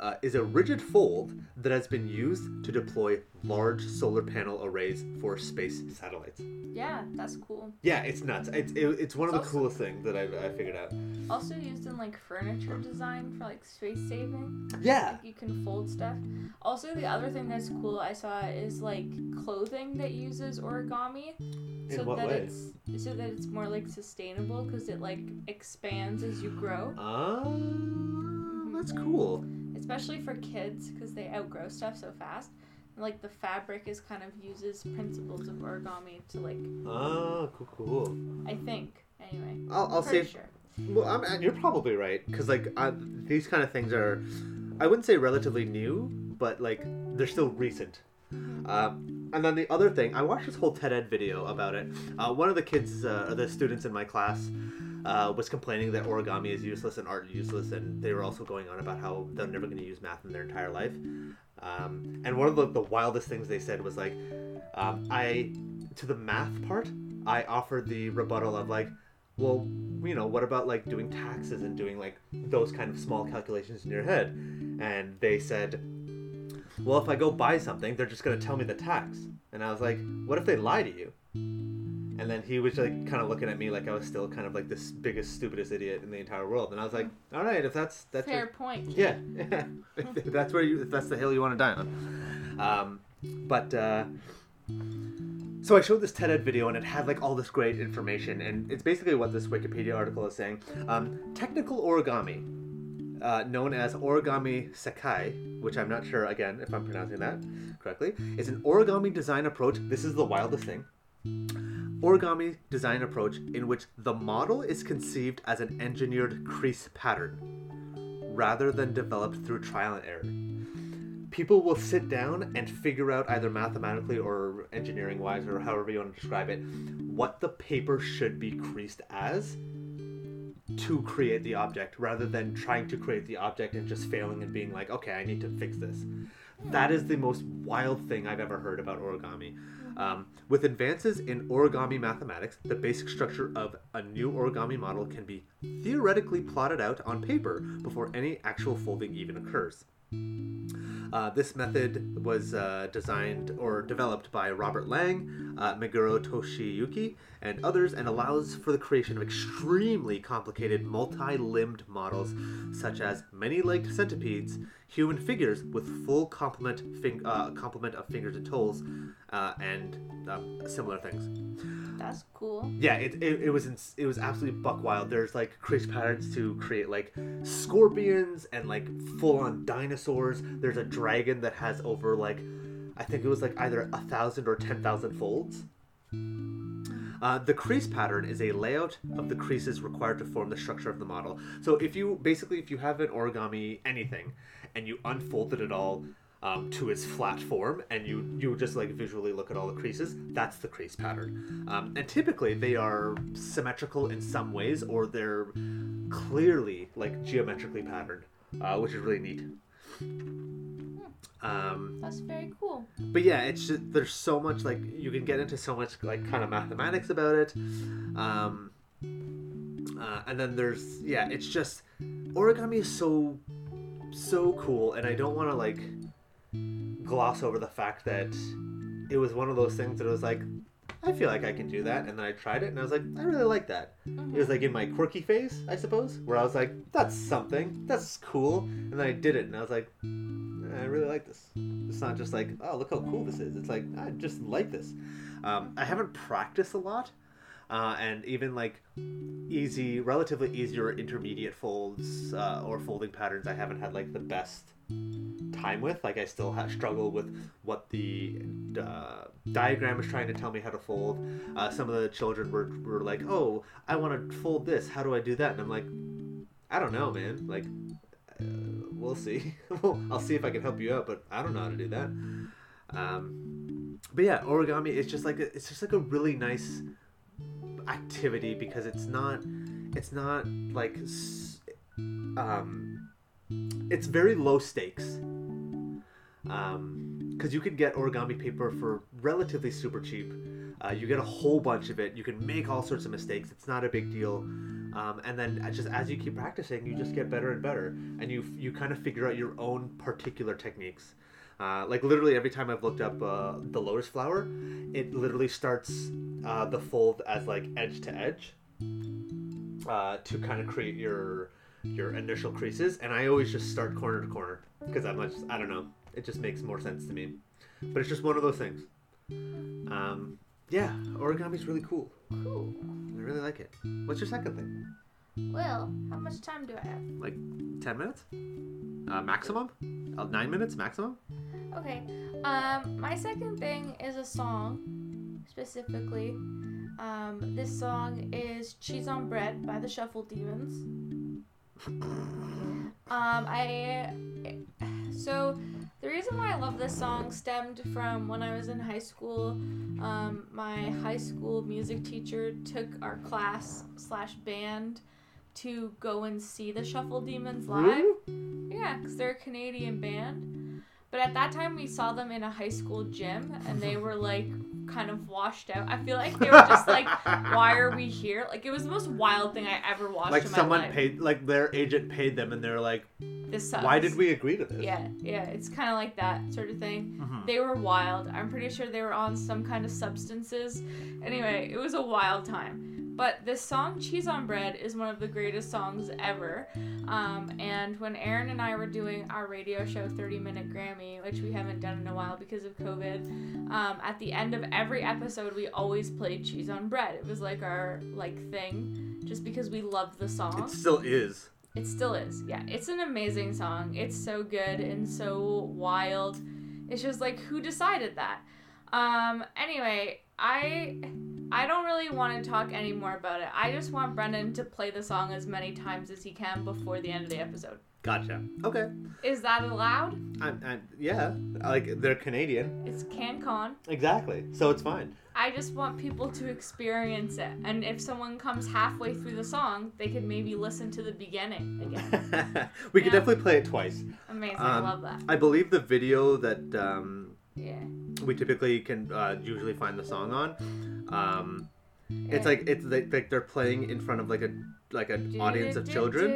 uh, is a rigid fold that has been used to deploy large solar panel arrays for space satellites. Yeah, that's cool. Yeah, it's nuts. It's, it, it's one of the It's coolest things that I've, I figured out. Also used in like furniture design for like space saving. Yeah. Like you can fold stuff. Also, the other thing that's cool I saw is like clothing that uses origami. In so what that way? it's so that it's more like sustainable because it like expands as you grow. Oh, that's mm-hmm. cool. especially for kids because they outgrow stuff so fast. And, like the fabric is kind of uses principles of origami to like Oh, cool, cool. I think anyway. I'll, I'll Pretty say sure. Well, I'm, and you're probably right because like I, these kind of things are, I wouldn't say relatively new, but like they're still recent. Um, and then the other thing, I watched this whole TED Ed video about it. Uh, one of the kids, uh, the students in my class, uh, was complaining that origami is useless and art is useless, and they were also going on about how they're never going to use math in their entire life. Um, and one of the, the wildest things they said was like, um, I, to the math part, I offered the rebuttal of like, well, you know, what about like doing taxes and doing like those kind of small calculations in your head? And they said, well, if I go buy something, they're just going to tell me the tax. And I was like, what if they lie to you? And then he was like kind of looking at me like I was still kind of like this biggest stupidest idiot in the entire world, and I was like, all right, if that's that's Fair your- point. yeah, [LAUGHS] if that's where you if that's the hill you want to die on. Um, but uh, so I showed this TED Ed video and it had like all this great information, and it's basically what this Wikipedia article is saying. Um, technical origami, uh, known as origami sekkei, which I'm not sure again if I'm pronouncing that correctly, is an origami design approach. This is the wildest thing. Origami design approach in which the model is conceived as an engineered crease pattern rather than developed through trial and error. People will sit down and figure out either mathematically or engineering wise or however you want to describe it what the paper should be creased as to create the object rather than trying to create the object and just failing and being like, okay, I need to fix this. That is the most wild thing I've ever heard about origami. Um, with advances in origami mathematics, the basic structure of a new origami model can be theoretically plotted out on paper before any actual folding even occurs. Uh, this method was uh, designed or developed by Robert Lang, uh, Meguro Toshiyuki, and others, and allows for the creation of extremely complicated multi-limbed models, such as many-legged centipedes, human figures with full complement, fing- uh, complement of fingers and toes, uh, and um, similar things. That's cool. Yeah, it, it, it was it was absolutely buck wild. There's like crease patterns to create like scorpions and like full on dinosaurs. There's a dragon that has over like I think it was like either a thousand or ten thousand folds. Uh, the crease pattern is a layout of the creases required to form the structure of the model. So if you basically if you have an origami anything and you unfolded it all um, to its flat form and you you just like visually look at all the creases, that's the crease pattern. Um, and typically they are symmetrical in some ways or they're clearly like geometrically patterned, uh, which is really neat. Um, That's very cool. but yeah, it's just there's so much like you can get into so much like kind of mathematics about it, um, uh, and then there's yeah, it's just origami is so so cool, and I don't want to like gloss over the fact that it was one of those things that was like I feel like I can do that, and then I tried it, and I was like I really like that. It was like in my quirky phase, I suppose, where I was like that's something, that's cool, and then I did it, and I was like. I really like this. It's not just like, oh, look how cool this is. It's like, I just like this. Um, I haven't practiced a lot, uh, and even like easy, relatively easier intermediate folds uh, or folding patterns, I haven't had like the best time with. Like, I still ha- struggle with what the uh, diagram is trying to tell me how to fold. Uh, some of the children were, were like, oh, I want to fold this. How do I do that? And I'm like, I don't know, man. Like, we'll see. [LAUGHS] I'll see if I can help you out, but I don't know how to do that. Um, but yeah, origami is just like a, it's just like a really nice activity because it's not it's not like um, it's very low stakes. Um, because you can get origami paper for relatively super cheap. Uh, you get a whole bunch of it. You can make all sorts of mistakes. It's not a big deal. Um, and then just as you keep practicing, you just get better and better, and you you kind of figure out your own particular techniques. Uh, like literally every time I've looked up uh, the lotus flower, it literally starts uh, the fold as like edge to edge uh, to kind of create your your initial creases, and I always just start corner to corner because I'm just I don't know, it just makes more sense to me. But it's just one of those things. Um, yeah, origami's really cool. Cool. I really like it. What's your second thing? Well, how much time do I have? Like ten minutes? Uh, maximum? Uh, nine minutes maximum? Okay. Um, my second thing is a song, specifically. Um, this song is "Cheese on Bread" by the Shuffle Demons. [LAUGHS] Um, I so the reason why I love this song stemmed from when I was in high school. Um, my high school music teacher took our class slash band to go and see the Shuffle Demons live. Yeah, because they're a Canadian band. But at that time, we saw them in a high school gym, and they were like kind of washed out. I feel like they were just like, "Why are we here?" Like it was the most wild thing I ever watched. like in my someone life. paid, like their agent paid them, and they're like, This sucks. "Why did we agree to this?" Yeah, yeah, it's kind of like that sort of thing. Mhm. They were wild. I'm pretty sure they were on some kind of substances. Anyway, it was a wild time. But this song, Cheese on Bread, is one of the greatest songs ever. Um, and when Aaron and I were doing our radio show, 30 Minute Grammy, which we haven't done in a while because of COVID, um, at the end of every episode, we always played Cheese on Bread. It was like our like thing, just because we loved the song. It still is. It still is. Yeah, it's an amazing song. It's so good and so wild. It's just like who decided that? Um anyway, I I don't really want to talk anymore about it. I just want Brendan to play the song as many times as he can before the end of the episode. Gotcha. Okay. Is that allowed? I'm, I'm, yeah, like they're Canadian. It's CanCon. Exactly. So it's fine. I just want people to experience it. And if someone comes halfway through the song, they could maybe listen to the beginning again. [LAUGHS] we could Yeah. definitely play it twice. Amazing. I Um, love that. I believe the video that um, Yeah. we typically can uh, usually find the song on. Um, it's like it's like, like they're playing in front of like a like an audience of children.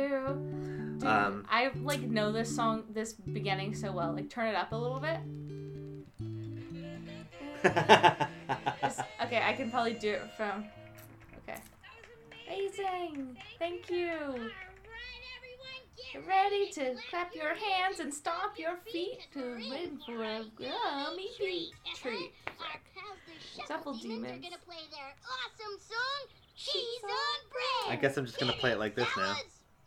Dude, Um, I like know this song, this beginning so well. Like, turn it up a little bit. [LAUGHS] Okay, I can probably do it from. Okay. Amazing! Thank you. Get ready to clap your hands and stomp your feet to win for a gummy beat treat. Shuffle Demons gonna play their awesome song, Cheese on Bread. I guess I'm just gonna play it like this now.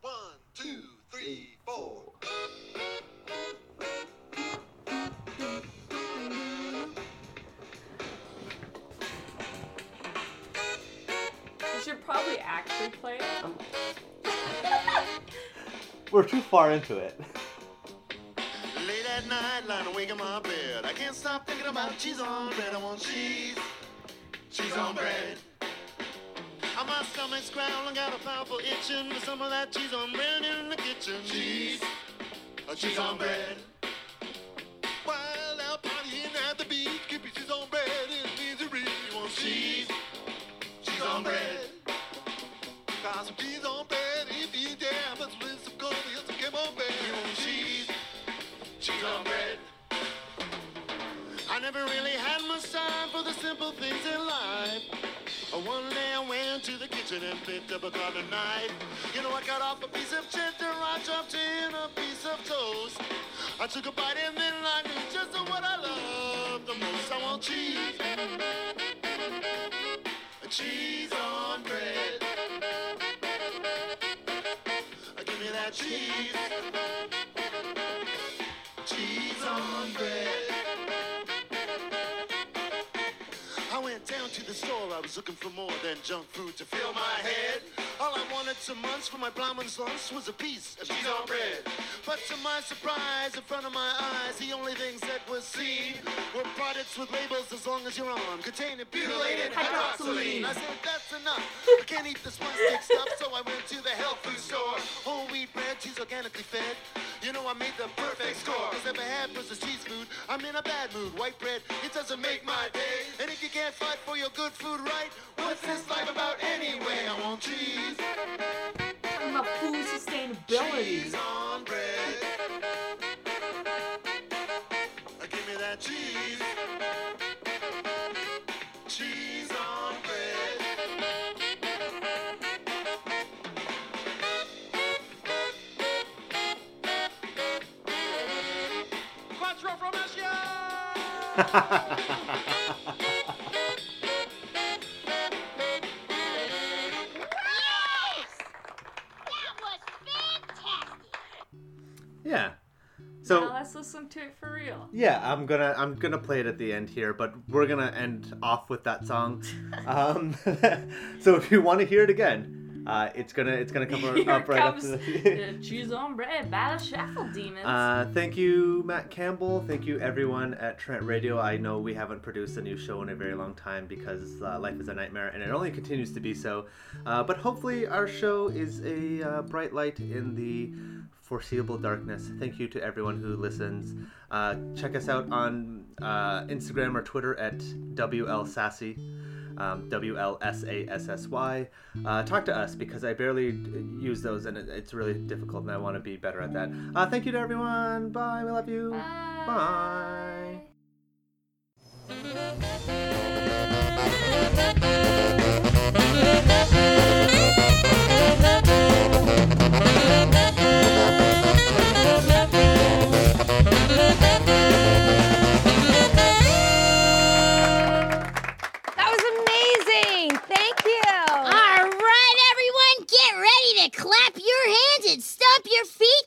One, two, three, four. You should probably actually play it. [LAUGHS] [LAUGHS] We're too far into it. Late at night, lying awake in my bed. I can't stop thinking about cheese on bread. I want cheese, cheese on bread. And my stomach's growling, got a powerful itching with some of that cheese on bread in the kitchen. Cheese, a cheese on bread. Wild out partying at the beach, keep your cheese on bread in misery. You want cheese, cheese on bread. Got some cheese on bread never really had much time for the simple things in life. One day I went to the kitchen and picked up a carving knife. You know, I cut off a piece of cheddar, I chopped in a piece of toast. I took a bite and then I knew just what I love the most. I want cheese. Cheese on bread. Give me that. Cheese the store, I was looking for more than junk food to fill my head. All I wanted to munch for my ploughman's lunch was a piece of cheese on bread. But to my surprise, in front of my eyes, the only things that were seen were products with labels as long as you're on, containing butylated hydroxytoluene. I said, that's enough. I can't eat this plastic stuff, so I went to the health food store. Whole wheat bread, cheese organically fed. You know I made the perfect score. Cause if I had versus cheese food, I'm in a bad mood. White bread, it doesn't make my day. And if you can't fight for your good food right, what's this life about anyway? I want cheese. Talking about food sustainability. Cheese on bread. Yeah. So now let's listen to it for real. yeah, I'm gonna I'm gonna play it at the end here, but we're gonna end off with that song. [LAUGHS] Um, [LAUGHS] so if you want to hear it again, Uh, it's gonna it's gonna come [LAUGHS] Here up right comes after [LAUGHS] cheese on bread battle shuffle demons. Uh, thank you, Matt Campbell. Thank you, everyone at Trent Radio. I know we haven't produced a new show in a very long time because uh, life is a nightmare, and it only continues to be so. Uh, but hopefully, our show is a uh, bright light in the foreseeable darkness. Thank you to everyone who listens. Uh, check us out on uh, Instagram or Twitter at WL Sassy. Um, W L S A S S Y. Uh, talk to us because I barely use those and it, it's really difficult and I want to be better at that. Uh, thank you to everyone. Bye. We love you. Bye. That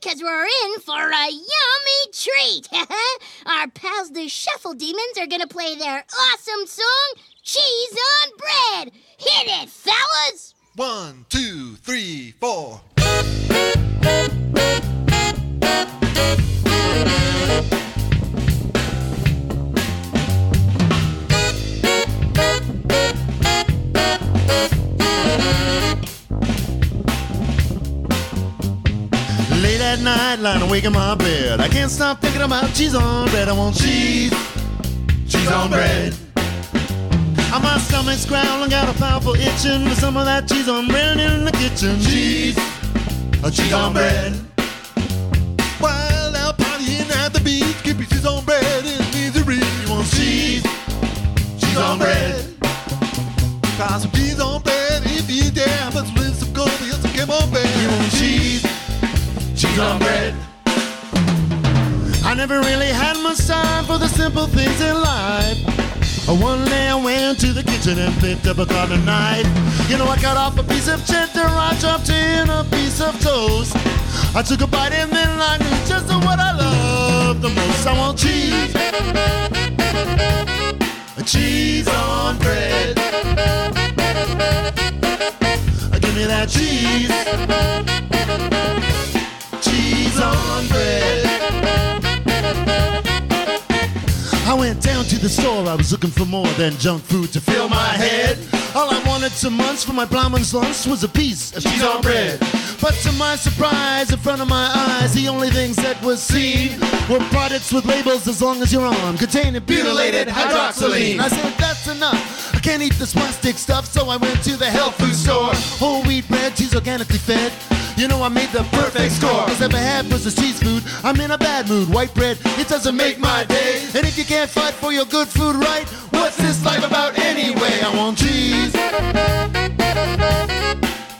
because we're in for a yummy treat. [LAUGHS] Our pals, the Shuffle Demons, are going to play their awesome song, Cheese on Bread. Hit it, fellas! One, two, three, four. At night, lying awake in my bed. I can't stop thinking about cheese on bread. I want cheese, cheese on bread. And my stomach's growling, got a powerful itching for some of that cheese on bread in the kitchen. Cheese, a cheese on bread. While out partying at the beach, keep your cheese on bread in misery. You want cheese, cheese on bread. Cause cheese on bread if you dare, but with some gold, you some bread. You want cheese, cheese on bread. I never really had much time for the simple things in life. One day I went to the kitchen and picked up a carving knife. You know, I cut off a piece of cheddar, I chopped in a piece of toast. I took a bite and then I knew just what I love the most. I want cheese. Cheese on bread. Give me that cheese. I went down to the store, I was looking for more than junk food to fill my head. All I wanted to munch for my ploughman's lunch was a piece of cheese on bread. But to my surprise, in front of my eyes, the only things that was seen were products with labels as long as your arm containing butylated hydroxytoluene. I said, that's enough. I can't eat this plastic stuff, so I went to the health food store. Whole wheat bread, cheese organically fed. You know I made the perfect score. Cause if I had was the cheese food, I'm in a bad mood. White bread, it doesn't make my day. And if you can't fight for your good food right, what's this life about anyway? I want cheese.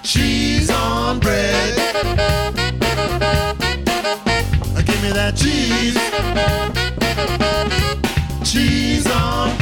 Cheese on bread. Give me that cheese. Cheese on